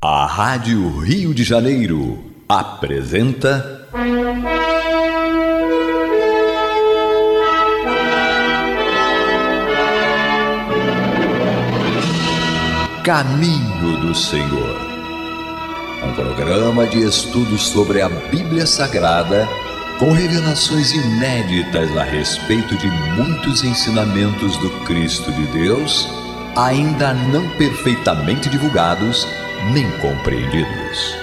A Rádio Rio de Janeiro apresenta. Caminho do Senhor. Um programa de estudos sobre a Bíblia Sagrada com revelações inéditas a respeito de muitos ensinamentos do Cristo de Deus, ainda não perfeitamente divulgados nem compreendidos.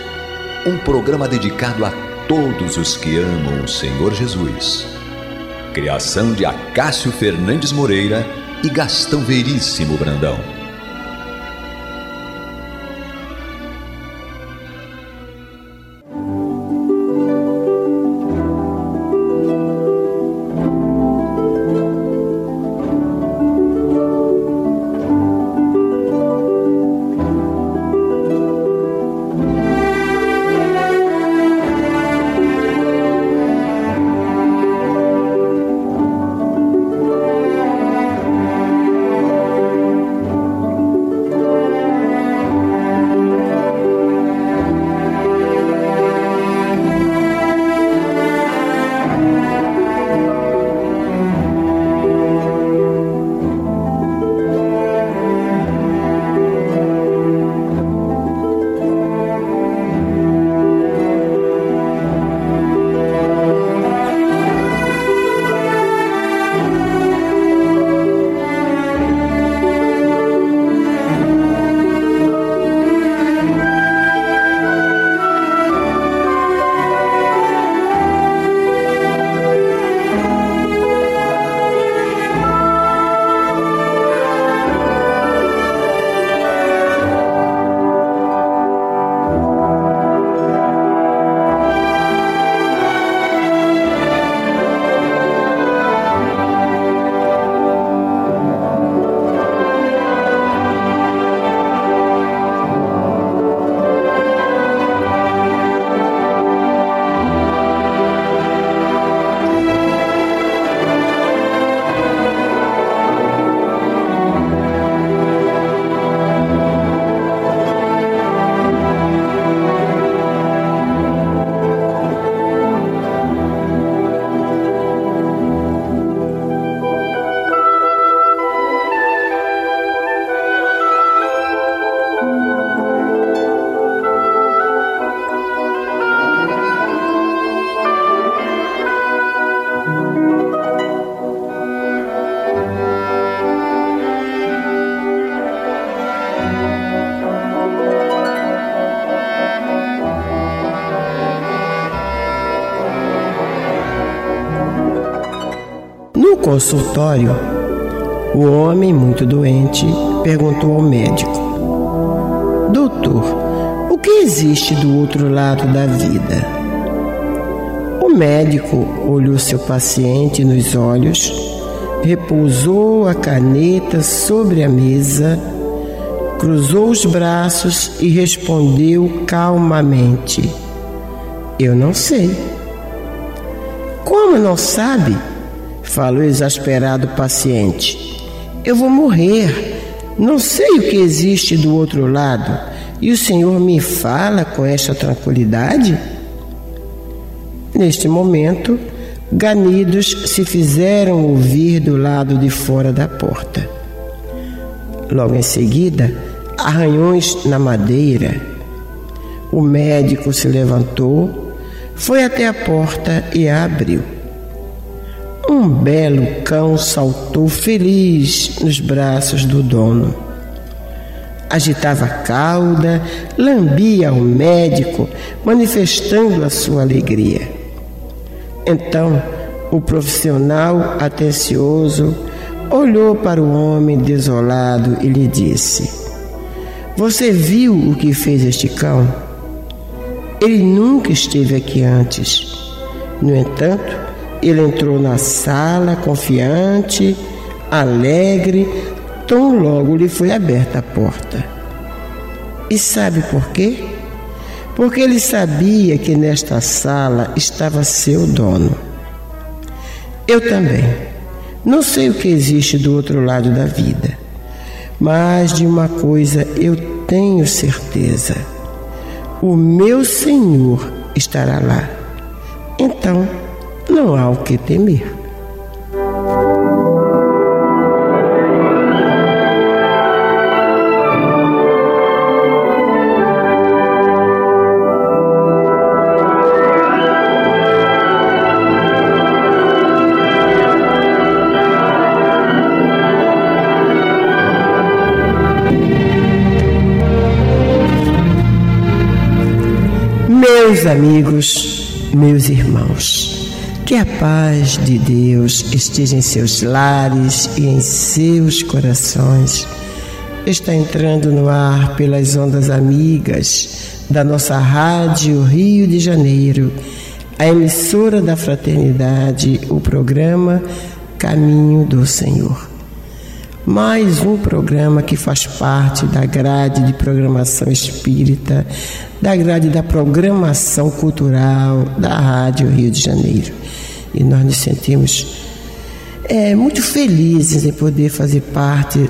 Um programa dedicado a todos os que amam o Senhor Jesus. Criação de Acácio Fernandes Moreira e Gastão Veríssimo Brandão. Consultório, o homem, muito doente, perguntou ao médico: Doutor, o que existe do outro lado da vida? O médico olhou seu paciente nos olhos, repousou a caneta sobre a mesa, cruzou os braços e respondeu calmamente: Eu não sei. Como não sabe? Falou exasperado o paciente. Eu vou morrer. Não sei o que existe do outro lado. E o senhor me fala com esta tranquilidade? Neste momento, ganidos se fizeram ouvir do lado de fora da porta. Logo em seguida, arranhões na madeira. O médico se levantou, foi até a porta e a abriu. Um belo cão saltou feliz nos braços do dono. Agitava a cauda, lambia o médico, manifestando a sua alegria. Então, o profissional atencioso olhou para o homem desolado e lhe disse: Você viu o que fez este cão? Ele nunca esteve aqui antes. No entanto, ele entrou na sala confiante, alegre, tão logo lhe foi aberta a porta. E sabe por quê? Porque ele sabia que nesta sala estava seu dono. Eu também. Não sei o que existe do outro lado da vida, mas de uma coisa eu tenho certeza: o meu Senhor estará lá. Então, não há o que temer. Meus amigos, meus irmãos, que a paz de Deus esteja em seus lares e em seus corações. Está entrando no ar pelas ondas amigas da nossa Rádio Rio de Janeiro, a emissora da Fraternidade, o programa Caminho do Senhor mais um programa que faz parte da grade de programação espírita, da grade da programação cultural da Rádio Rio de Janeiro. E nós nos sentimos é, muito felizes em poder fazer parte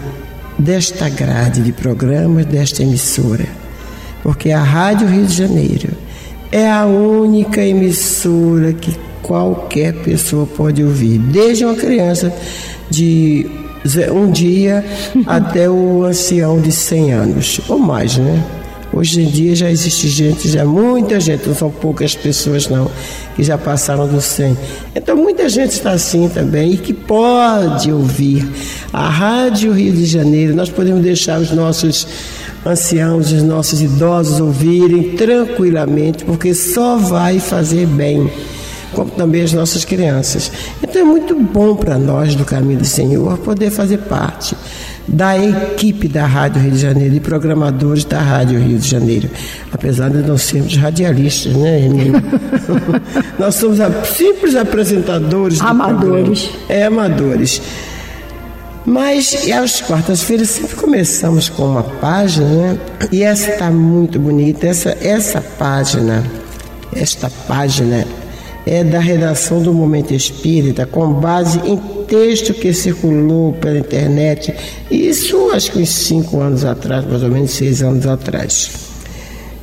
desta grade de programas, desta emissora, porque a Rádio Rio de Janeiro é a única emissora que qualquer pessoa pode ouvir, desde uma criança de um dia até o ancião de 100 anos, ou mais, né? Hoje em dia já existe gente, já muita gente, não são poucas pessoas não, que já passaram do 100. Então muita gente está assim também e que pode ouvir a Rádio Rio de Janeiro. Nós podemos deixar os nossos anciãos, os nossos idosos ouvirem tranquilamente, porque só vai fazer bem como também as nossas crianças. Então é muito bom para nós do Caminho do Senhor poder fazer parte da equipe da Rádio Rio de Janeiro e programadores da Rádio Rio de Janeiro, apesar de não sermos radialistas, né, Emília? Nós somos simples apresentadores. Amadores. É, amadores. Mas às quartas-feiras sempre começamos com uma página, né? E essa está muito bonita. Essa, essa página, esta página é da redação do Momento Espírita, com base em texto que circulou pela internet, isso acho que uns cinco anos atrás, mais ou menos seis anos atrás.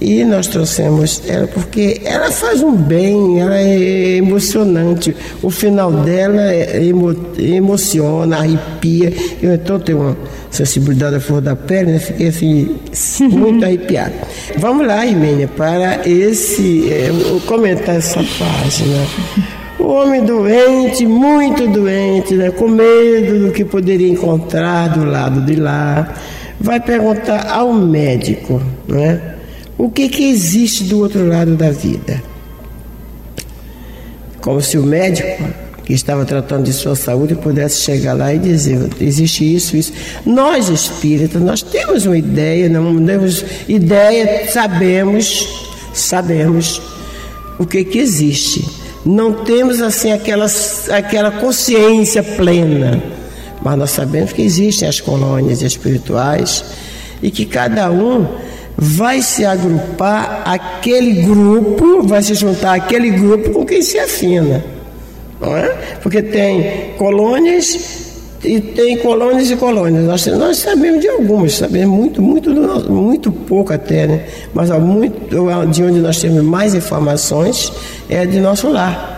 E nós trouxemos ela porque ela faz um bem, ela é emocionante. O final dela é emo, emociona, arrepia. Eu então tenho uma sensibilidade à flor da pele, né? Fiquei assim, muito arrepiado. Vamos lá, Imênia, para esse. É, comentar essa página. O homem doente, muito doente, né? com medo do que poderia encontrar do lado de lá, vai perguntar ao médico, né? O que, que existe do outro lado da vida? Como se o médico que estava tratando de sua saúde pudesse chegar lá e dizer: existe isso, isso. Nós espíritas, nós temos uma ideia, não temos ideia, sabemos, sabemos o que, que existe. Não temos assim aquela, aquela consciência plena, mas nós sabemos que existem as colônias espirituais e que cada um vai se agrupar aquele grupo, vai se juntar aquele grupo com quem se afina. Não é? Porque tem colônias e tem colônias e colônias. Nós, nós sabemos de algumas, sabemos muito, muito, muito pouco até, né? Mas muito, de onde nós temos mais informações é de nosso lar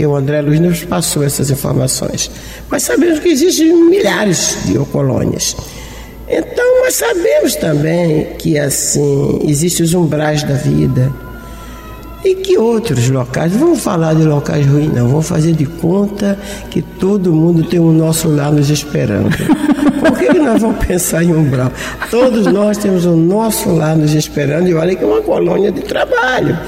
porque o André Luiz nos passou essas informações. Mas sabemos que existem milhares de colônias. Então, nós sabemos também que assim existem os umbrais da vida e que outros locais, vamos falar de locais ruins, não, vamos fazer de conta que todo mundo tem o nosso lar nos esperando. Por que, que nós vamos pensar em umbral? Todos nós temos o nosso lar nos esperando e olha que é uma colônia de trabalho.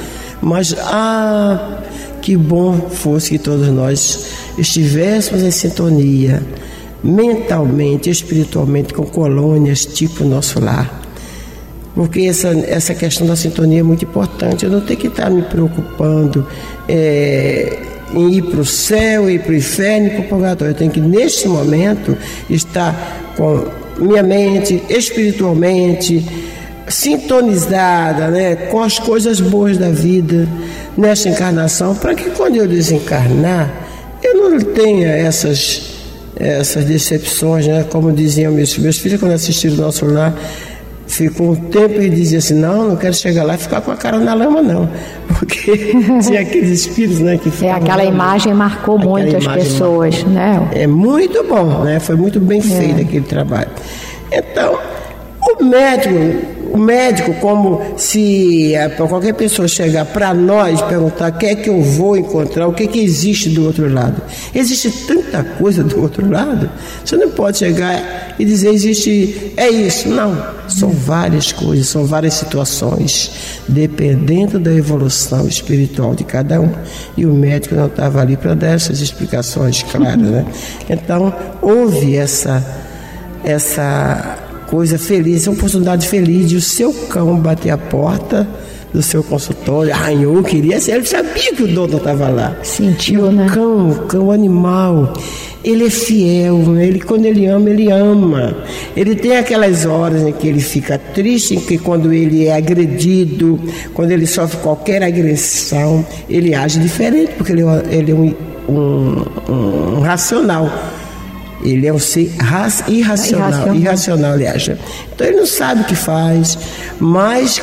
Mas, ah, que bom fosse que todos nós estivéssemos em sintonia mentalmente, espiritualmente, com colônias tipo nosso lar. Porque essa, essa questão da sintonia é muito importante. Eu não tenho que estar me preocupando é, em ir para o céu, ir para o inferno para o purgatório. Eu tenho que, neste momento, estar com minha mente espiritualmente sintonizada né, com as coisas boas da vida nesta encarnação, para que quando eu desencarnar, eu não tenha essas essas decepções, né? Como diziam meus, meus filhos quando assistiram o nosso lar, ficou um tempo e dizia assim, não, não quero chegar lá e ficar com a cara na lama, não. Porque tinha aqueles espíritos, né, que É, aquela imagem marcou aquela muito imagem as pessoas, marcou. né? É muito bom, né? Foi muito bem é. feito aquele trabalho. Então, o médico o médico, como se é, qualquer pessoa chegar para nós perguntar o que é que eu vou encontrar, o que, é que existe do outro lado. Existe tanta coisa do outro lado, você não pode chegar e dizer existe, é isso. Não, são várias coisas, são várias situações, dependendo da evolução espiritual de cada um. E o médico não estava ali para dar essas explicações claras. Né? Então, houve essa, essa coisa feliz, uma oportunidade feliz de o seu cão bater a porta do seu consultório, arranhou, queria ser, ele sabia que o dono estava lá. Sentiu, o né? Cão, o cão animal, ele é fiel, ele quando ele ama, ele ama. Ele tem aquelas horas em que ele fica triste, em que quando ele é agredido, quando ele sofre qualquer agressão, ele age diferente, porque ele, é ele é um, um, um racional ele é um ser irracional, irracional, irracional, aliás. Então ele não sabe o que faz, mas,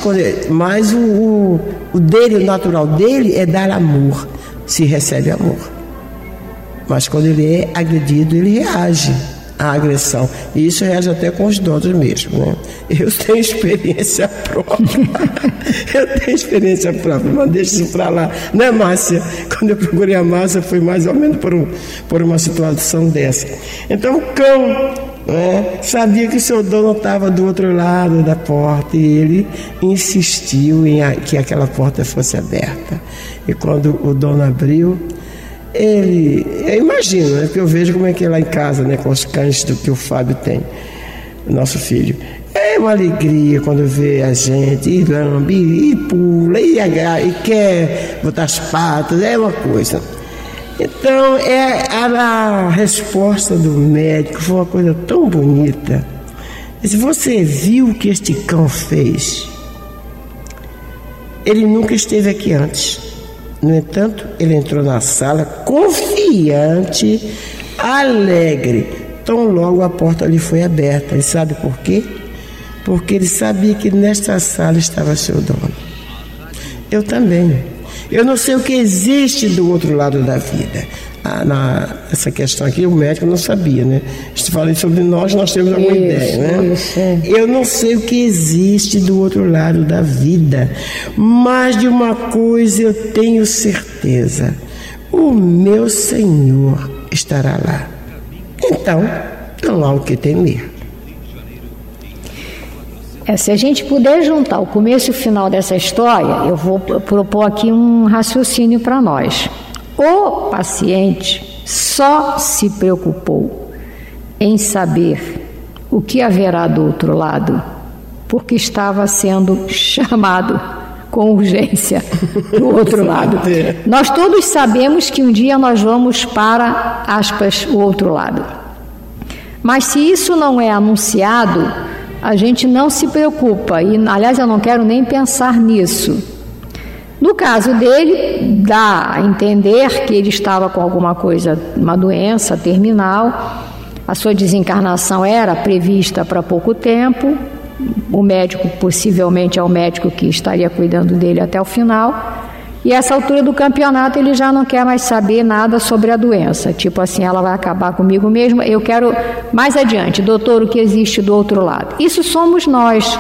mas o, o, o dele, o natural dele é dar amor, se recebe amor. Mas quando ele é agredido, ele reage a agressão. E isso reage até com os donos mesmo. Né? Eu tenho experiência própria. eu tenho experiência própria, mas deixa isso para lá. Né, Márcia? Quando eu procurei a Márcia, foi mais ou menos por, um, por uma situação dessa. Então, o cão né, sabia que o seu dono estava do outro lado da porta e ele insistiu em a, que aquela porta fosse aberta. E quando o dono abriu, ele, eu imagino, né, porque eu vejo como é que é lá em casa, né, com os cães do que o Fábio tem, nosso filho. É uma alegria quando vê a gente, e lambe, e pula, e, e quer botar as patas, é uma coisa. Então, é, a resposta do médico foi uma coisa tão bonita. Se você viu o que este cão fez, ele nunca esteve aqui antes. No entanto, ele entrou na sala confiante, alegre. Tão logo a porta lhe foi aberta. E sabe por quê? Porque ele sabia que nesta sala estava seu dono. Eu também. Eu não sei o que existe do outro lado da vida na, essa questão aqui, o médico não sabia, né? Se falei sobre nós, nós temos alguma isso, ideia, né? Isso, é. Eu não sei o que existe do outro lado da vida, mas de uma coisa eu tenho certeza: o meu Senhor estará lá. Então, não há o que temer. É, se a gente puder juntar o começo e o final dessa história, eu vou propor aqui um raciocínio para nós. O paciente só se preocupou em saber o que haverá do outro lado, porque estava sendo chamado com urgência do outro lado. Nós todos sabemos que um dia nós vamos para, aspas, o outro lado. Mas se isso não é anunciado, a gente não se preocupa, e aliás eu não quero nem pensar nisso. No caso dele, dá a entender que ele estava com alguma coisa, uma doença terminal, a sua desencarnação era prevista para pouco tempo, o médico possivelmente é o médico que estaria cuidando dele até o final. E essa altura do campeonato ele já não quer mais saber nada sobre a doença. Tipo assim, ela vai acabar comigo mesmo. Eu quero mais adiante, doutor, o que existe do outro lado. Isso somos nós.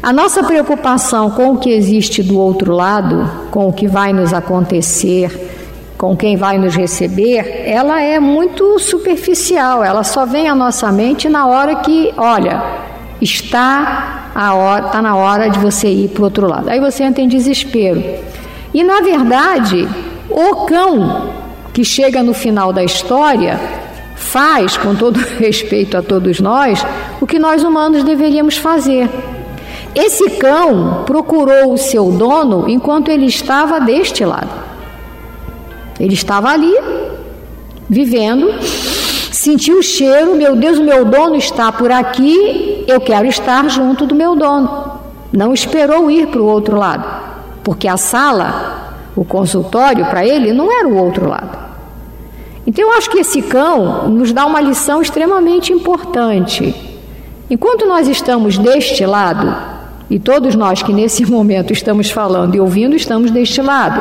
A nossa preocupação com o que existe do outro lado, com o que vai nos acontecer, com quem vai nos receber, ela é muito superficial, ela só vem à nossa mente na hora que, olha, está, a hora, está na hora de você ir para o outro lado. Aí você entra em desespero. E na verdade, o cão que chega no final da história faz, com todo respeito a todos nós, o que nós humanos deveríamos fazer esse cão procurou o seu dono enquanto ele estava deste lado. Ele estava ali, vivendo, sentiu o cheiro, meu Deus, o meu dono está por aqui, eu quero estar junto do meu dono. Não esperou ir para o outro lado, porque a sala, o consultório para ele não era o outro lado. Então eu acho que esse cão nos dá uma lição extremamente importante Enquanto nós estamos deste lado, e todos nós que nesse momento estamos falando e ouvindo, estamos deste lado,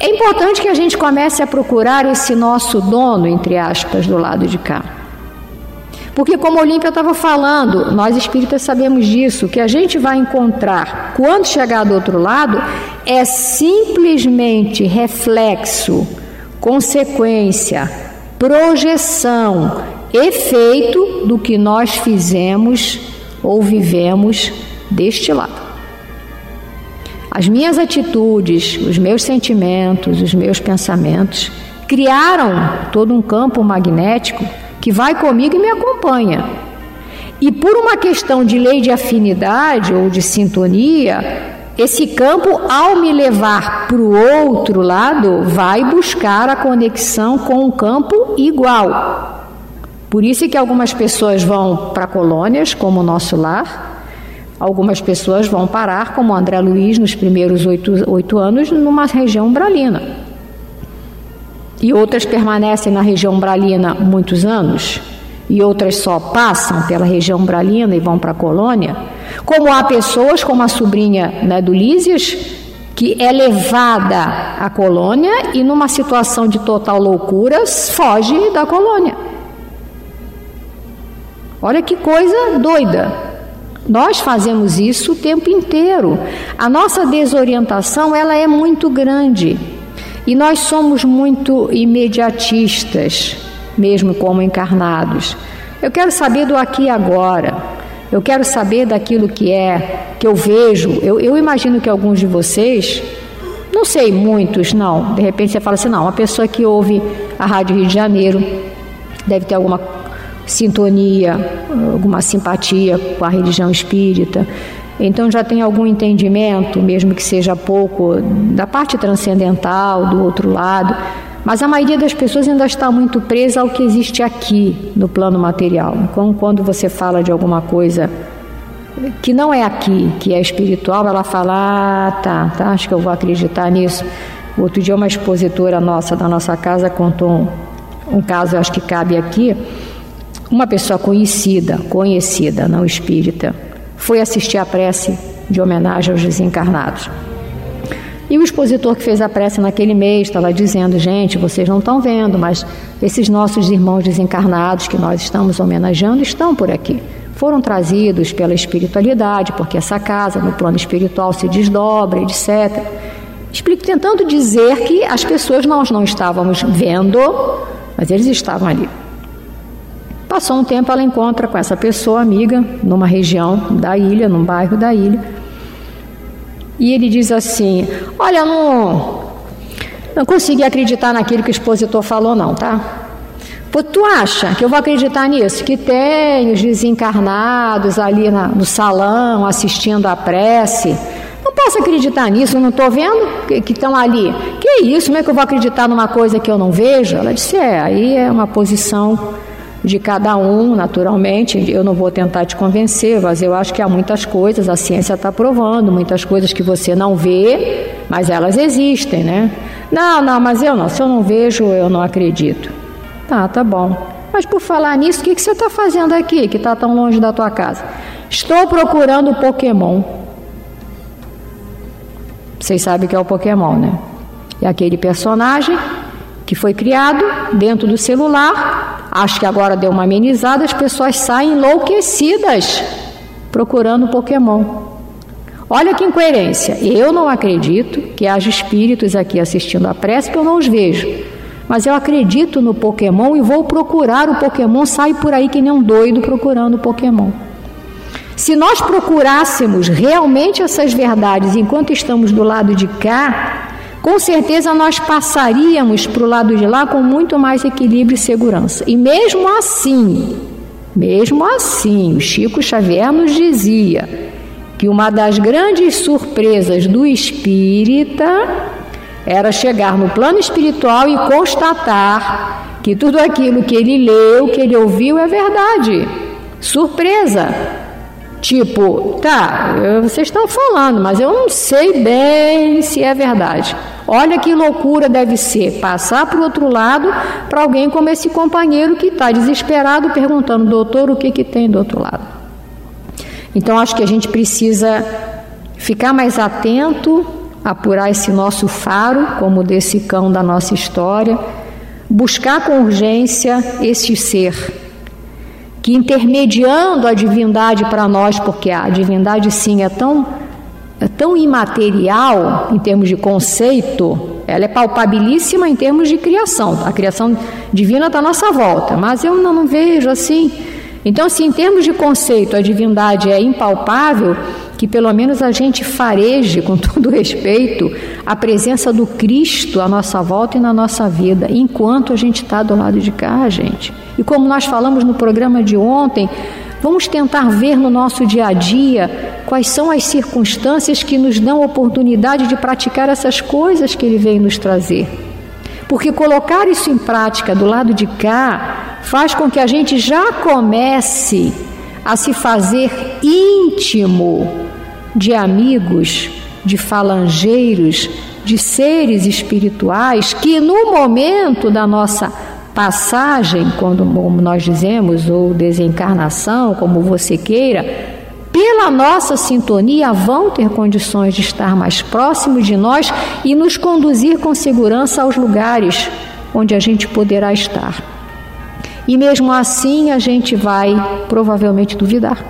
é importante que a gente comece a procurar esse nosso dono, entre aspas, do lado de cá. Porque, como Olímpia estava falando, nós espíritas sabemos disso, que a gente vai encontrar quando chegar do outro lado é simplesmente reflexo, consequência, projeção, efeito do que nós fizemos ou vivemos deste lado. As minhas atitudes, os meus sentimentos, os meus pensamentos criaram todo um campo magnético que vai comigo e me acompanha. E por uma questão de lei de afinidade ou de sintonia, esse campo, ao me levar para o outro lado, vai buscar a conexão com um campo igual. Por isso é que algumas pessoas vão para colônias, como o nosso lar, algumas pessoas vão parar, como André Luiz, nos primeiros oito, oito anos, numa região umbralina e outras permanecem na região umbralina muitos anos, e outras só passam pela região umbralina e vão para a colônia, como há pessoas, como a sobrinha né, do Lísias, que é levada à colônia e, numa situação de total loucura, foge da colônia. Olha que coisa doida. Nós fazemos isso o tempo inteiro. A nossa desorientação ela é muito grande. E nós somos muito imediatistas, mesmo como encarnados. Eu quero saber do aqui e agora. Eu quero saber daquilo que é, que eu vejo. Eu, eu imagino que alguns de vocês, não sei, muitos não. De repente você fala assim: não, uma pessoa que ouve a Rádio Rio de Janeiro deve ter alguma sintonia, alguma simpatia com a religião espírita. Então já tem algum entendimento, mesmo que seja pouco, da parte transcendental, do outro lado. Mas a maioria das pessoas ainda está muito presa ao que existe aqui, no plano material. Então, quando você fala de alguma coisa que não é aqui, que é espiritual, ela fala: ah, tá, tá, acho que eu vou acreditar nisso. Outro dia, uma expositora nossa da nossa casa contou um, um caso, acho que cabe aqui. Uma pessoa conhecida, conhecida, não espírita, foi assistir à prece de homenagem aos desencarnados. E o expositor que fez a prece naquele mês estava dizendo: gente, vocês não estão vendo, mas esses nossos irmãos desencarnados que nós estamos homenageando estão por aqui. Foram trazidos pela espiritualidade, porque essa casa no plano espiritual se desdobra, etc. Explico tentando dizer que as pessoas nós não estávamos vendo, mas eles estavam ali. Passou um tempo, ela encontra com essa pessoa amiga numa região da ilha, num bairro da ilha. E ele diz assim: Olha, não, não consegui acreditar naquilo que o expositor falou, não, tá? Pô, tu acha que eu vou acreditar nisso? Que tem os desencarnados ali na, no salão assistindo à prece. Não posso acreditar nisso, não estou vendo que estão ali. Que isso? Como é que eu vou acreditar numa coisa que eu não vejo? Ela disse: É, aí é uma posição de cada um, naturalmente. Eu não vou tentar te convencer, mas eu acho que há muitas coisas, a ciência está provando, muitas coisas que você não vê, mas elas existem, né? Não, não, mas eu não, se eu não vejo, eu não acredito. Tá, tá bom. Mas por falar nisso, o que, que você está fazendo aqui, que está tão longe da tua casa? Estou procurando o Pokémon. Vocês sabem que é o Pokémon, né? É aquele personagem que foi criado dentro do celular. Acho que agora deu uma amenizada, as pessoas saem enlouquecidas procurando Pokémon. Olha que incoerência. Eu não acredito que haja espíritos aqui assistindo a prece, porque eu não os vejo. Mas eu acredito no Pokémon e vou procurar o Pokémon, saio por aí que nem um doido procurando o Pokémon. Se nós procurássemos realmente essas verdades enquanto estamos do lado de cá, com certeza nós passaríamos para o lado de lá com muito mais equilíbrio e segurança. E mesmo assim, mesmo assim, o Chico Xavier nos dizia que uma das grandes surpresas do espírita era chegar no plano espiritual e constatar que tudo aquilo que ele leu, que ele ouviu é verdade. Surpresa! Tipo, tá, vocês estão falando, mas eu não sei bem se é verdade. Olha que loucura deve ser passar para o outro lado para alguém como esse companheiro que está desesperado perguntando, doutor, o que, que tem do outro lado. Então acho que a gente precisa ficar mais atento, apurar esse nosso faro, como desse cão da nossa história, buscar com urgência esse ser que intermediando a divindade para nós, porque a divindade sim é tão é tão imaterial em termos de conceito, ela é palpabilíssima em termos de criação. A criação divina está à nossa volta, mas eu não, não vejo assim. Então, se em termos de conceito a divindade é impalpável, que pelo menos a gente fareje, com todo respeito, a presença do Cristo à nossa volta e na nossa vida, enquanto a gente está do lado de cá, gente. E como nós falamos no programa de ontem, vamos tentar ver no nosso dia a dia quais são as circunstâncias que nos dão oportunidade de praticar essas coisas que Ele veio nos trazer. Porque colocar isso em prática do lado de cá faz com que a gente já comece a se fazer íntimo de amigos, de falangeiros, de seres espirituais que no momento da nossa passagem, quando como nós dizemos, ou desencarnação, como você queira, pela nossa sintonia vão ter condições de estar mais próximos de nós e nos conduzir com segurança aos lugares onde a gente poderá estar. E mesmo assim a gente vai provavelmente duvidar.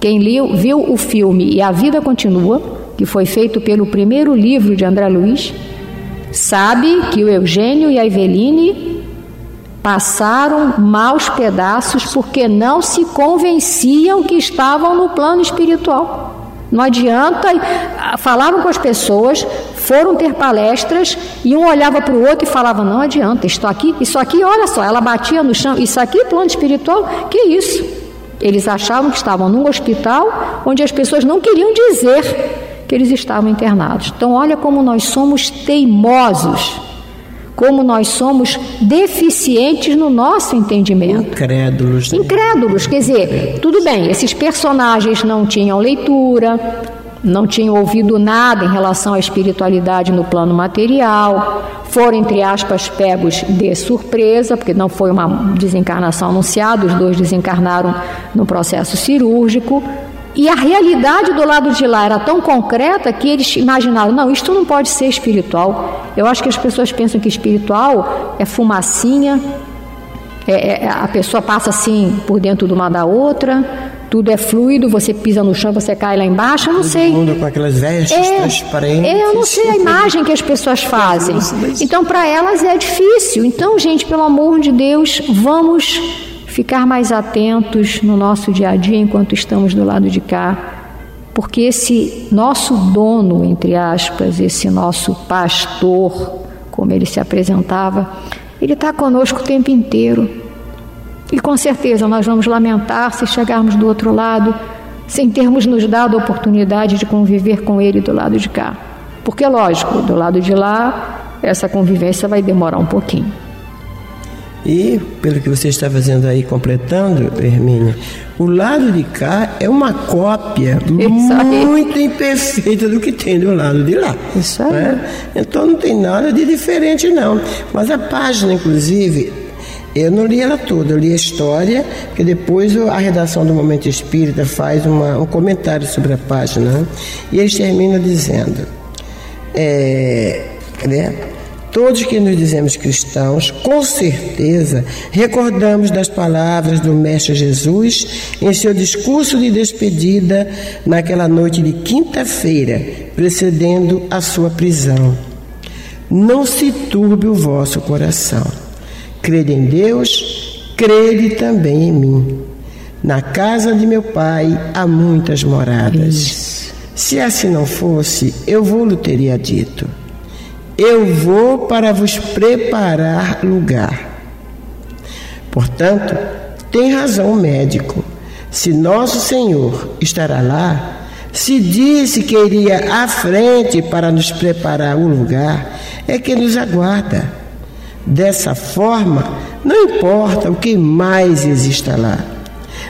Quem liu, viu o filme E a Vida Continua, que foi feito pelo primeiro livro de André Luiz, sabe que o Eugênio e a Eveline passaram maus pedaços porque não se convenciam que estavam no plano espiritual. Não adianta, falavam com as pessoas, foram ter palestras e um olhava para o outro e falava: Não adianta, isso aqui, isso aqui, olha só, ela batia no chão, isso aqui, plano espiritual, que isso? Eles achavam que estavam num hospital onde as pessoas não queriam dizer que eles estavam internados. Então, olha como nós somos teimosos como nós somos deficientes no nosso entendimento. Incrédulos. Né? Incrédulos, quer dizer, tudo bem, esses personagens não tinham leitura, não tinham ouvido nada em relação à espiritualidade no plano material, foram, entre aspas, pegos de surpresa, porque não foi uma desencarnação anunciada, os dois desencarnaram no processo cirúrgico. E a realidade do lado de lá era tão concreta que eles imaginaram: não, isto não pode ser espiritual. Eu acho que as pessoas pensam que espiritual é fumacinha, é, é, a pessoa passa assim por dentro de uma da outra, tudo é fluido, você pisa no chão, você cai lá embaixo, eu não Todo sei. mundo com aquelas vestes é, transparentes. É, eu não sei a imagem que as pessoas fazem. Então, para elas é difícil. Então, gente, pelo amor de Deus, vamos ficar mais atentos no nosso dia a dia enquanto estamos do lado de cá, porque esse nosso dono, entre aspas, esse nosso pastor, como ele se apresentava, ele está conosco o tempo inteiro. E com certeza nós vamos lamentar se chegarmos do outro lado sem termos nos dado a oportunidade de conviver com ele do lado de cá. Porque, lógico, do lado de lá, essa convivência vai demorar um pouquinho. E, pelo que você está fazendo aí, completando, Hermínia, o lado de cá é uma cópia muito imperfeita do que tem do lado de lá. Isso aí. Né? Então não tem nada de diferente, não. Mas a página, inclusive, eu não li ela toda, eu li a história, que depois a redação do Momento Espírita faz uma, um comentário sobre a página. Né? E eles terminam dizendo. É, né? Todos que nos dizemos cristãos, com certeza, recordamos das palavras do Mestre Jesus em seu discurso de despedida naquela noite de quinta-feira, precedendo a sua prisão. Não se turbe o vosso coração. Crede em Deus, crede também em mim. Na casa de meu pai há muitas moradas. Isso. Se assim não fosse, eu vou-lhe teria dito eu vou para vos preparar lugar. Portanto, tem razão o médico. Se nosso Senhor estará lá, se disse que iria à frente para nos preparar o lugar, é que nos aguarda. Dessa forma, não importa o que mais exista lá.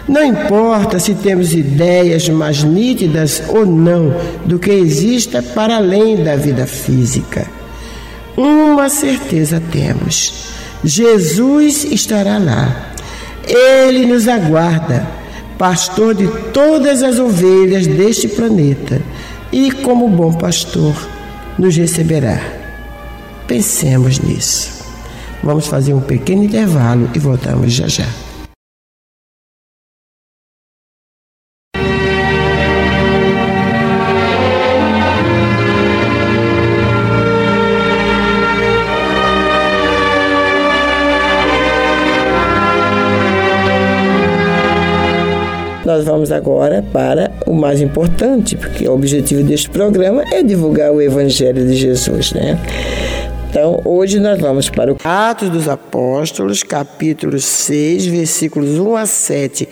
Não importa se temos ideias mais nítidas ou não do que exista para além da vida física. Uma certeza temos: Jesus estará lá. Ele nos aguarda, pastor de todas as ovelhas deste planeta, e, como bom pastor, nos receberá. Pensemos nisso. Vamos fazer um pequeno intervalo e voltamos já já. Nós vamos agora para o mais importante, porque o objetivo deste programa é divulgar o Evangelho de Jesus, né? Então, hoje nós vamos para o Atos dos Apóstolos, capítulo 6, versículos 1 a 7.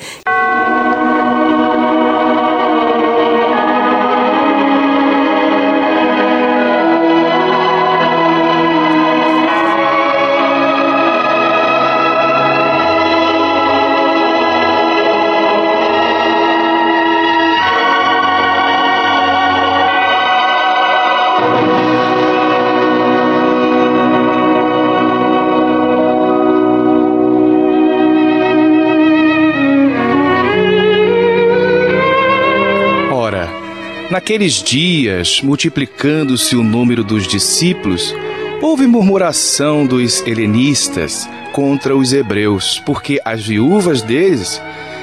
Naqueles dias, multiplicando-se o número dos discípulos, houve murmuração dos helenistas contra os hebreus, porque as viúvas deles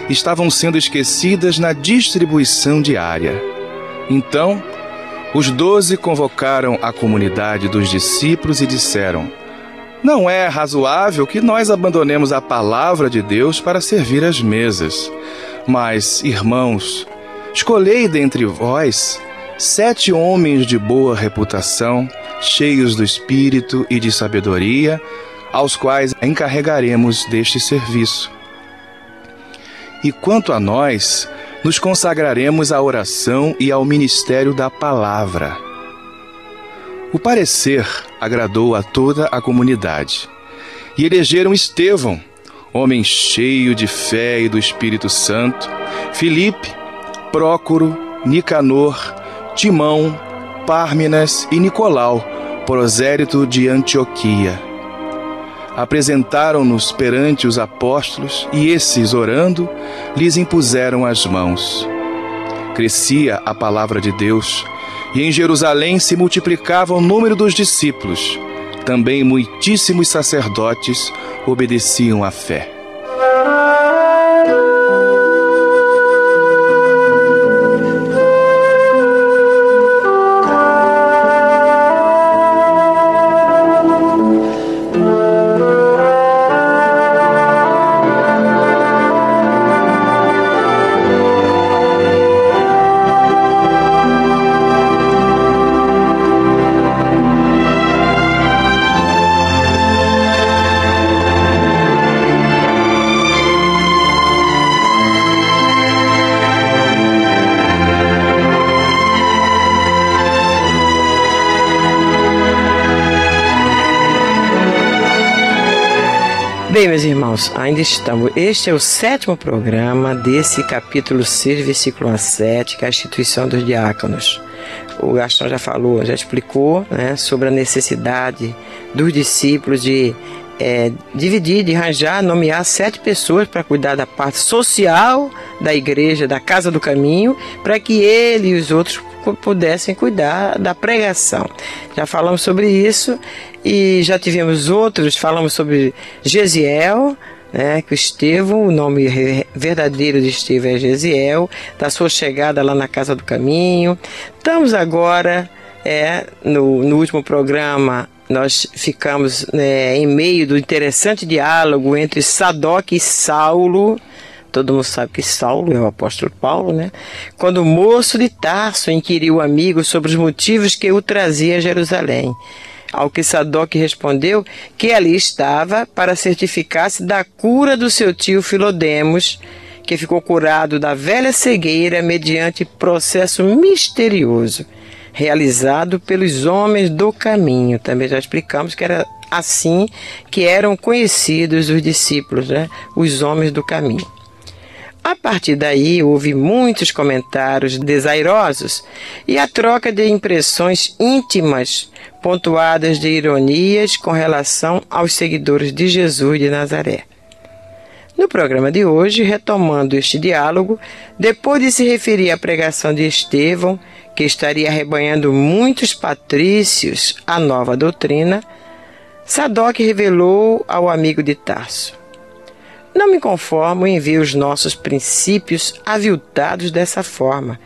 estavam sendo esquecidas na distribuição diária. Então, os doze convocaram a comunidade dos discípulos e disseram: Não é razoável que nós abandonemos a palavra de Deus para servir as mesas. Mas, irmãos, Escolhei dentre vós sete homens de boa reputação, cheios do espírito e de sabedoria, aos quais encarregaremos deste serviço. E quanto a nós, nos consagraremos à oração e ao ministério da palavra. O parecer agradou a toda a comunidade. E elegeram Estevão, homem cheio de fé e do Espírito Santo, Filipe, Prócoro, Nicanor, Timão, Párminas e Nicolau, prosérito de Antioquia. Apresentaram-nos perante os apóstolos e esses, orando, lhes impuseram as mãos. Crescia a palavra de Deus e em Jerusalém se multiplicava o número dos discípulos. Também muitíssimos sacerdotes obedeciam à fé. Bem, meus irmãos, ainda estamos. Este é o sétimo programa desse capítulo 6, versículo 7, que é a instituição dos diáconos. O Gastão já falou, já explicou né, sobre a necessidade dos discípulos de é, dividir, de arranjar, nomear sete pessoas para cuidar da parte social da igreja, da casa do caminho, para que ele e os outros pudessem cuidar da pregação. Já falamos sobre isso e já tivemos outros, falamos sobre Gesiel, né, que o Estevão, o nome verdadeiro de Estevão é Gesiel, da sua chegada lá na Casa do Caminho. Estamos agora, é, no, no último programa, nós ficamos né, em meio do interessante diálogo entre Sadoc e Saulo, Todo mundo sabe que Saulo é o apóstolo Paulo, né? Quando o moço de Tarso inquiriu o amigo sobre os motivos que o trazia a Jerusalém. Ao que Sadoc respondeu que ali estava para certificar-se da cura do seu tio Filodemos, que ficou curado da velha cegueira mediante processo misterioso realizado pelos homens do caminho. Também já explicamos que era assim que eram conhecidos os discípulos, né? os homens do caminho. A partir daí, houve muitos comentários desairosos e a troca de impressões íntimas, pontuadas de ironias com relação aos seguidores de Jesus de Nazaré. No programa de hoje, retomando este diálogo, depois de se referir à pregação de Estevão, que estaria arrebanhando muitos patrícios à nova doutrina, Sadoc revelou ao amigo de Tarso: não me conformo em ver os nossos princípios aviltados dessa forma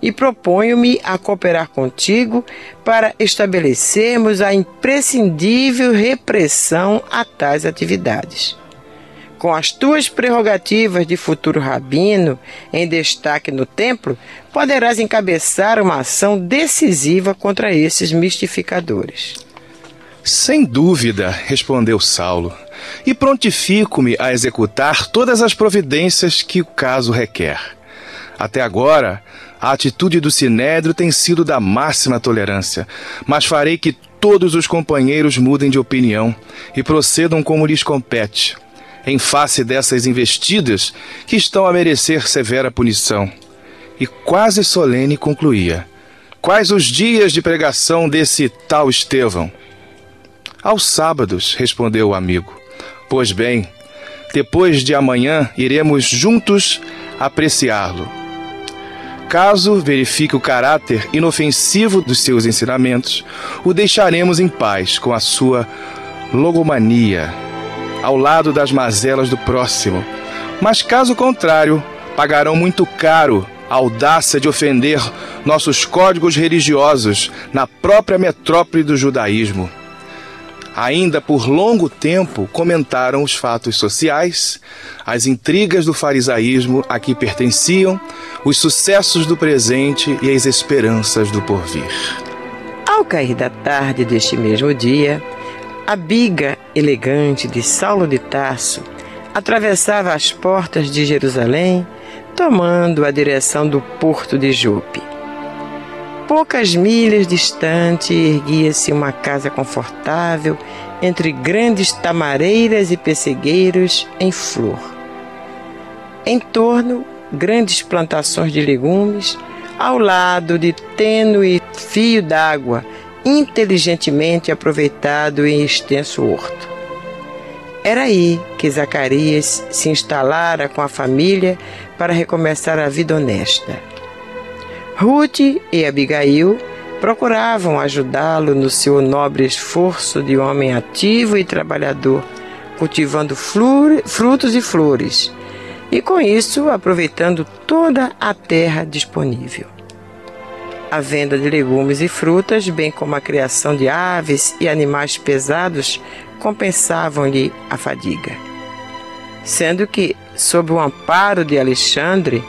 e proponho-me a cooperar contigo para estabelecermos a imprescindível repressão a tais atividades. Com as tuas prerrogativas de futuro rabino em destaque no templo, poderás encabeçar uma ação decisiva contra esses mistificadores. Sem dúvida, respondeu Saulo e prontifico-me a executar todas as providências que o caso requer. Até agora, a atitude do Sinédrio tem sido da máxima tolerância, mas farei que todos os companheiros mudem de opinião e procedam como lhes compete, em face dessas investidas que estão a merecer severa punição. E quase solene concluía: Quais os dias de pregação desse tal Estevão? Aos sábados, respondeu o amigo. Pois bem, depois de amanhã iremos juntos apreciá-lo. Caso verifique o caráter inofensivo dos seus ensinamentos, o deixaremos em paz com a sua logomania, ao lado das mazelas do próximo. Mas caso contrário, pagarão muito caro a audácia de ofender nossos códigos religiosos na própria metrópole do judaísmo ainda por longo tempo comentaram os fatos sociais, as intrigas do farisaísmo a que pertenciam, os sucessos do presente e as esperanças do porvir. Ao cair da tarde deste mesmo dia, a biga elegante de Saulo de Tarso atravessava as portas de Jerusalém, tomando a direção do porto de Jope. Poucas milhas distante erguia-se uma casa confortável entre grandes tamareiras e pessegueiros em flor. Em torno, grandes plantações de legumes, ao lado de tênue fio d'água, inteligentemente aproveitado em extenso horto. Era aí que Zacarias se instalara com a família para recomeçar a vida honesta. Ruth e Abigail procuravam ajudá-lo no seu nobre esforço de homem ativo e trabalhador, cultivando frutos e flores, e com isso aproveitando toda a terra disponível. A venda de legumes e frutas, bem como a criação de aves e animais pesados, compensavam-lhe a fadiga. Sendo que, sob o amparo de Alexandre,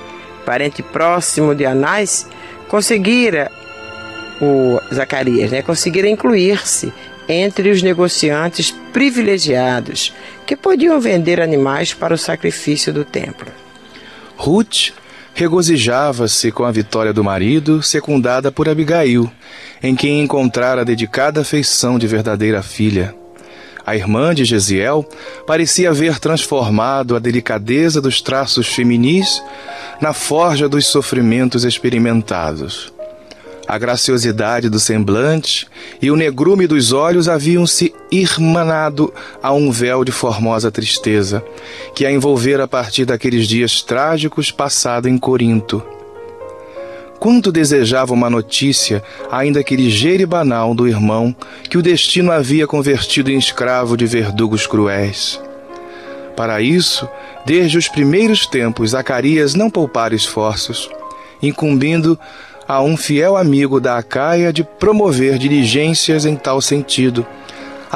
parente próximo de Anás, conseguira o Zacarias, né, conseguira incluir-se entre os negociantes privilegiados que podiam vender animais para o sacrifício do templo. Ruth regozijava-se com a vitória do marido, secundada por Abigail, em quem encontrara a dedicada afeição de verdadeira filha. A irmã de Gesiel parecia haver transformado a delicadeza dos traços feminis na forja dos sofrimentos experimentados. A graciosidade do semblante e o negrume dos olhos haviam se irmanado a um véu de formosa tristeza, que a envolvera a partir daqueles dias trágicos passados em Corinto. Quanto desejava uma notícia, ainda que ligeira e banal, do irmão que o destino havia convertido em escravo de verdugos cruéis. Para isso, desde os primeiros tempos, Zacarias não poupara esforços, incumbindo a um fiel amigo da Acaia de promover diligências em tal sentido.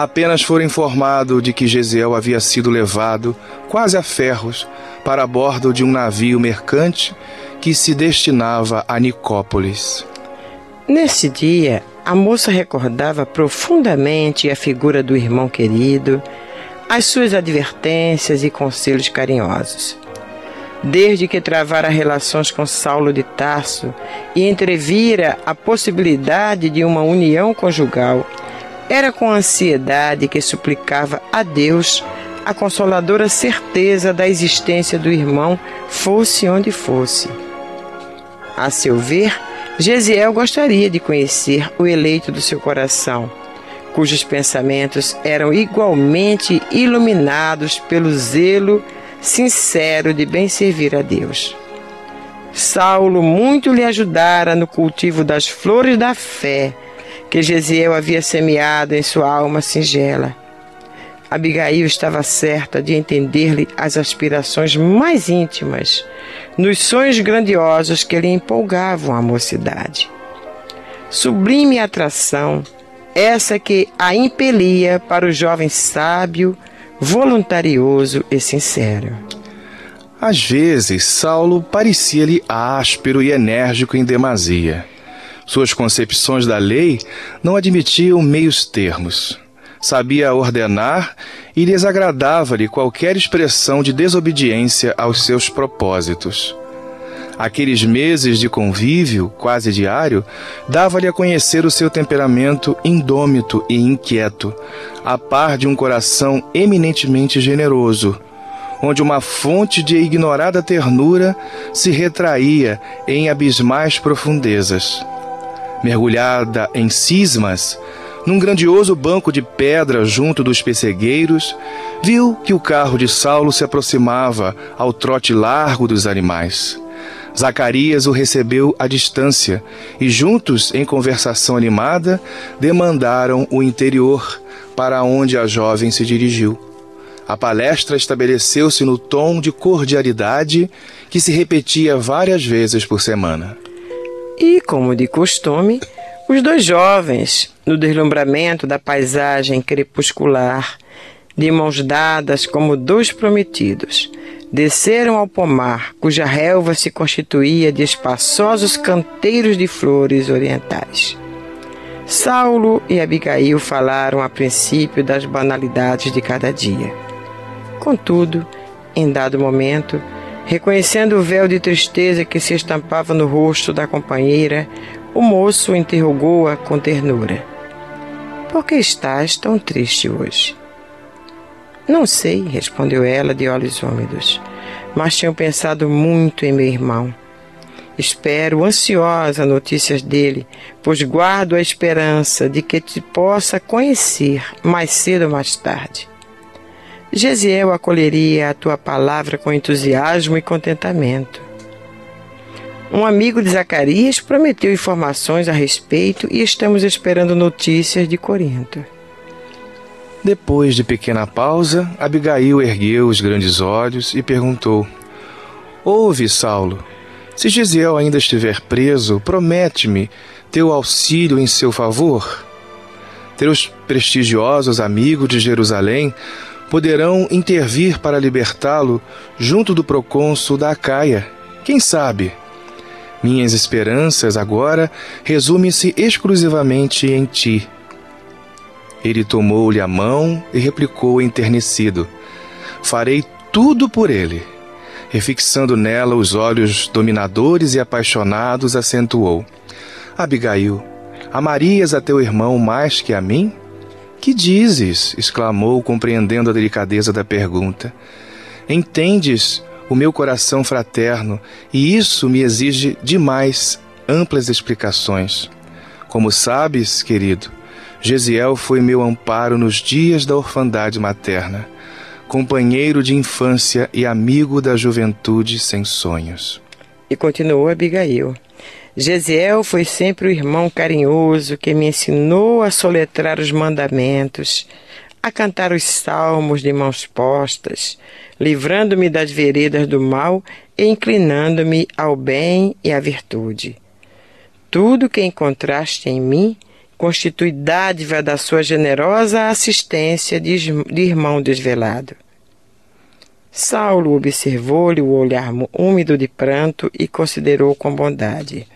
Apenas foi informado de que Gesiel havia sido levado, quase a ferros, para bordo de um navio mercante que se destinava a Nicópolis. Nesse dia, a moça recordava profundamente a figura do irmão querido, as suas advertências e conselhos carinhosos. Desde que travara relações com Saulo de Tarso e entrevira a possibilidade de uma união conjugal, era com ansiedade que suplicava a Deus a consoladora certeza da existência do irmão, fosse onde fosse. A seu ver, Gesiel gostaria de conhecer o eleito do seu coração, cujos pensamentos eram igualmente iluminados pelo zelo sincero de bem servir a Deus. Saulo muito lhe ajudara no cultivo das flores da fé que Gesiel havia semeado em sua alma singela. Abigail estava certa de entender-lhe as aspirações mais íntimas, nos sonhos grandiosos que lhe empolgavam a mocidade. Sublime atração, essa que a impelia para o jovem sábio, voluntarioso e sincero. Às vezes, Saulo parecia-lhe áspero e enérgico em demasia. Suas concepções da lei não admitiam meios termos. Sabia ordenar e desagradava-lhe qualquer expressão de desobediência aos seus propósitos. Aqueles meses de convívio, quase diário, dava-lhe a conhecer o seu temperamento indômito e inquieto, a par de um coração eminentemente generoso, onde uma fonte de ignorada ternura se retraía em abismais profundezas. Mergulhada em cismas, num grandioso banco de pedra junto dos pessegueiros, viu que o carro de Saulo se aproximava ao trote largo dos animais. Zacarias o recebeu à distância e, juntos, em conversação animada, demandaram o interior para onde a jovem se dirigiu. A palestra estabeleceu-se no tom de cordialidade que se repetia várias vezes por semana. E, como de costume, os dois jovens, no deslumbramento da paisagem crepuscular, de mãos dadas como dois prometidos, desceram ao pomar, cuja relva se constituía de espaçosos canteiros de flores orientais. Saulo e Abigail falaram a princípio das banalidades de cada dia. Contudo, em dado momento, reconhecendo o véu de tristeza que se estampava no rosto da companheira, o moço interrogou-a com ternura: Por que estás tão triste hoje? Não sei, respondeu ela de olhos úmidos, mas tenho pensado muito em meu irmão. Espero ansiosa notícias dele, pois guardo a esperança de que te possa conhecer mais cedo ou mais tarde. Gesiel acolheria a tua palavra com entusiasmo e contentamento. Um amigo de Zacarias prometeu informações a respeito e estamos esperando notícias de Corinto. Depois de pequena pausa, Abigail ergueu os grandes olhos e perguntou: Ouve, Saulo, se Gisiel ainda estiver preso, promete-me teu auxílio em seu favor. Teus prestigiosos amigos de Jerusalém poderão intervir para libertá-lo junto do procônsul da Acaia. Quem sabe? Minhas esperanças agora resumem-se exclusivamente em ti. Ele tomou-lhe a mão e replicou enternecido: Farei tudo por ele. Refixando nela os olhos dominadores e apaixonados, acentuou: Abigail, amarias a teu irmão mais que a mim? Que dizes? exclamou, compreendendo a delicadeza da pergunta. Entendes o meu coração fraterno e isso me exige demais amplas explicações. Como sabes, querido, Gesiel foi meu amparo nos dias da orfandade materna, companheiro de infância e amigo da juventude sem sonhos. E continuou Abigail. Gesiel foi sempre o irmão carinhoso que me ensinou a soletrar os mandamentos, a cantar os salmos de mãos postas, livrando-me das veredas do mal e inclinando-me ao bem e à virtude. Tudo que encontraste em mim constitui dádiva da sua generosa assistência de, irmão desvelado. Saulo observou-lhe o olhar úmido de pranto e considerou com bondade.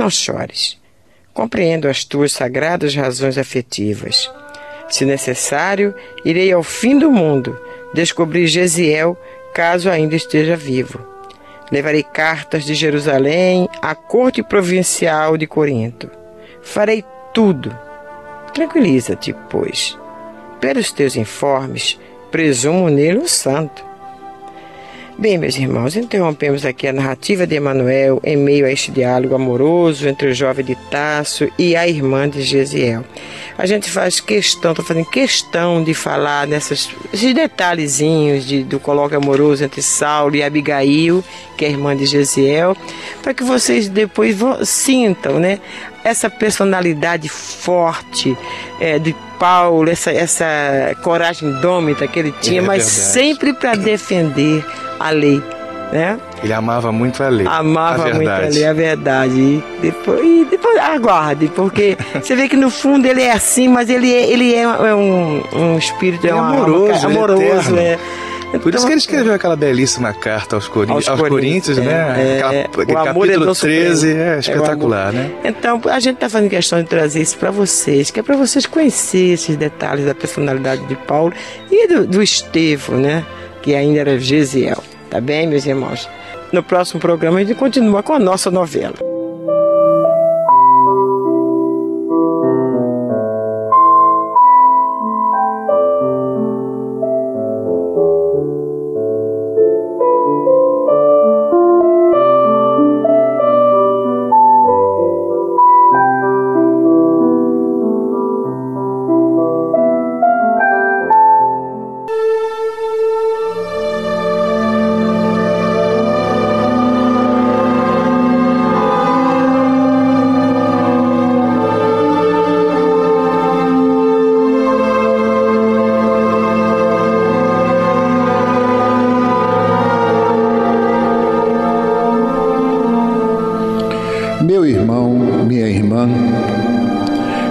Não chores. Compreendo as tuas sagradas razões afetivas. Se necessário, irei ao fim do mundo descobrir Gesiel, caso ainda esteja vivo. Levarei cartas de Jerusalém à corte provincial de Corinto. Farei tudo. Tranquiliza-te, pois. Pelos teus informes, presumo nele o santo. Bem, meus irmãos, interrompemos aqui a narrativa de Emanuel em meio a este diálogo amoroso entre o jovem de Tasso e a irmã de Gesiel. A gente faz questão, estou fazendo questão de falar nesses detalhezinhos de, do colóquio amoroso entre Saulo e Abigail, que é a irmã de Gesiel, para que vocês depois sintam, né, essa personalidade forte é, de Paulo, essa, essa coragem dômita que ele tinha, é mas sempre para defender a lei. Né? Ele amava muito a lei. Amava a muito a lei, a verdade. E depois, e depois aguarde, porque você vê que no fundo ele é assim, mas ele é, ele é, é um, um espírito é, é amoroso, amoroso, é. Por então, isso que ele escreveu aquela belíssima carta aos, Corin aos, aos Coríntios, é, né? É, aquela, capítulo é 13, é espetacular, né? Então, a gente está fazendo questão de trazer isso para vocês, que é para vocês conhecerem esses detalhes da personalidade de Paulo e do, do Estevão, né? Que ainda era Gesiel. Tá bem, meus irmãos? No próximo programa a gente continua com a nossa novela.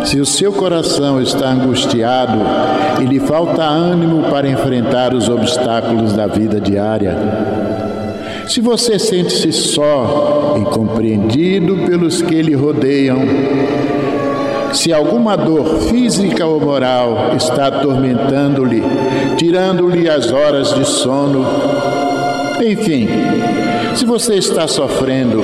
Se o seu coração está angustiado e lhe falta ânimo para enfrentar os obstáculos da vida diária, se você sente-se só e compreendido pelos que lhe rodeiam, se alguma dor física ou moral está atormentando-lhe, tirando-lhe as horas de sono, enfim, se você está sofrendo,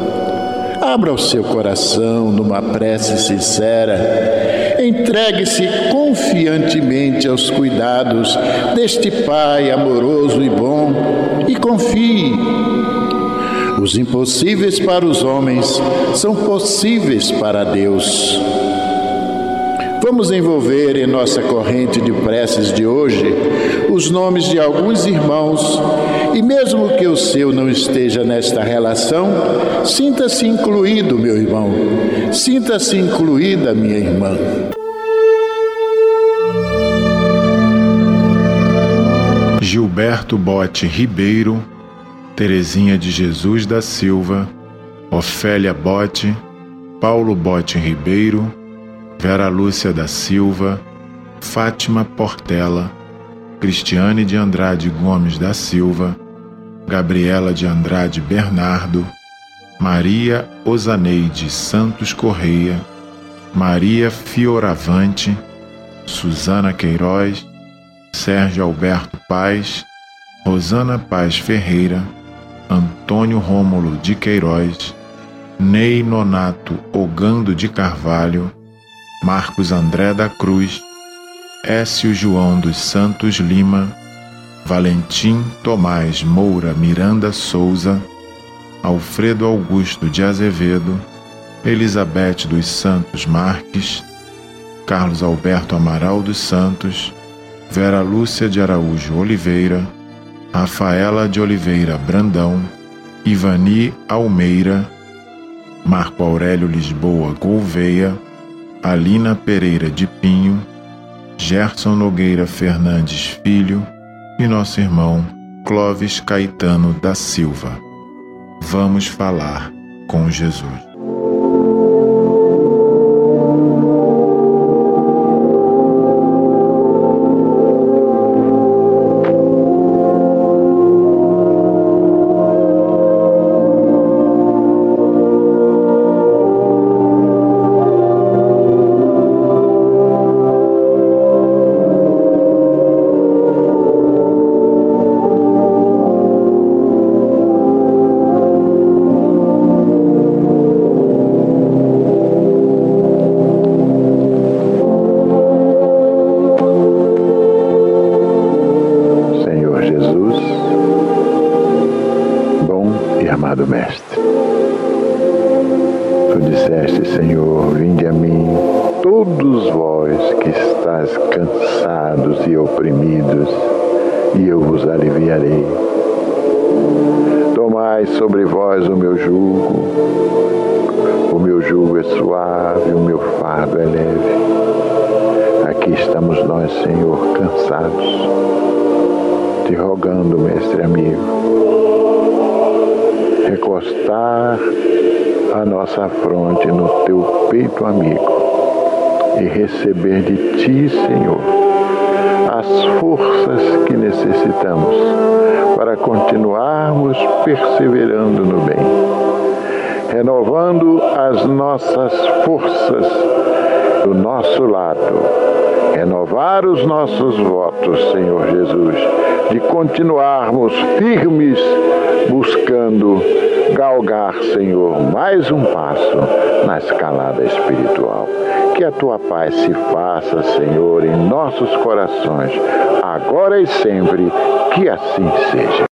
Abra o seu coração numa prece sincera. Entregue-se confiantemente aos cuidados deste Pai amoroso e bom e confie. Os impossíveis para os homens são possíveis para Deus. Vamos envolver em nossa corrente de preces de hoje os nomes de alguns irmãos e, mesmo que o seu não esteja nesta relação, sinta-se incluído, meu irmão, sinta-se incluída, minha irmã. Gilberto Bote Ribeiro, Terezinha de Jesus da Silva, Ofélia Bote, Paulo Bote Ribeiro, Vera Lúcia da Silva, Fátima Portela, Cristiane de Andrade Gomes da Silva, Gabriela de Andrade Bernardo, Maria Osaneide Santos Correia, Maria Fioravante, Suzana Queiroz, Sérgio Alberto Paz, Rosana Paz Ferreira, Antônio Rômulo de Queiroz, Ney Nonato Ogando de Carvalho, Marcos André da Cruz, Écio João dos Santos Lima, Valentim Tomás Moura Miranda Souza, Alfredo Augusto de Azevedo, Elizabeth dos Santos Marques, Carlos Alberto Amaral dos Santos, Vera Lúcia de Araújo Oliveira, Rafaela de Oliveira Brandão, Ivani Almeida, Marco Aurélio Lisboa Gouveia, Alina Pereira de Pinho, Gerson Nogueira Fernandes Filho e nosso irmão Clóvis Caetano da Silva. Vamos falar com Jesus. Te rogando, mestre amigo, recostar a nossa fronte no teu peito amigo e receber de ti, Senhor, as forças que necessitamos para continuarmos perseverando no bem, renovando as nossas forças do nosso lado, renovar os nossos votos, Senhor Jesus, de continuarmos firmes buscando galgar, Senhor, mais um passo na escalada espiritual. Que a tua paz se faça, Senhor, em nossos corações, agora e sempre, que assim seja.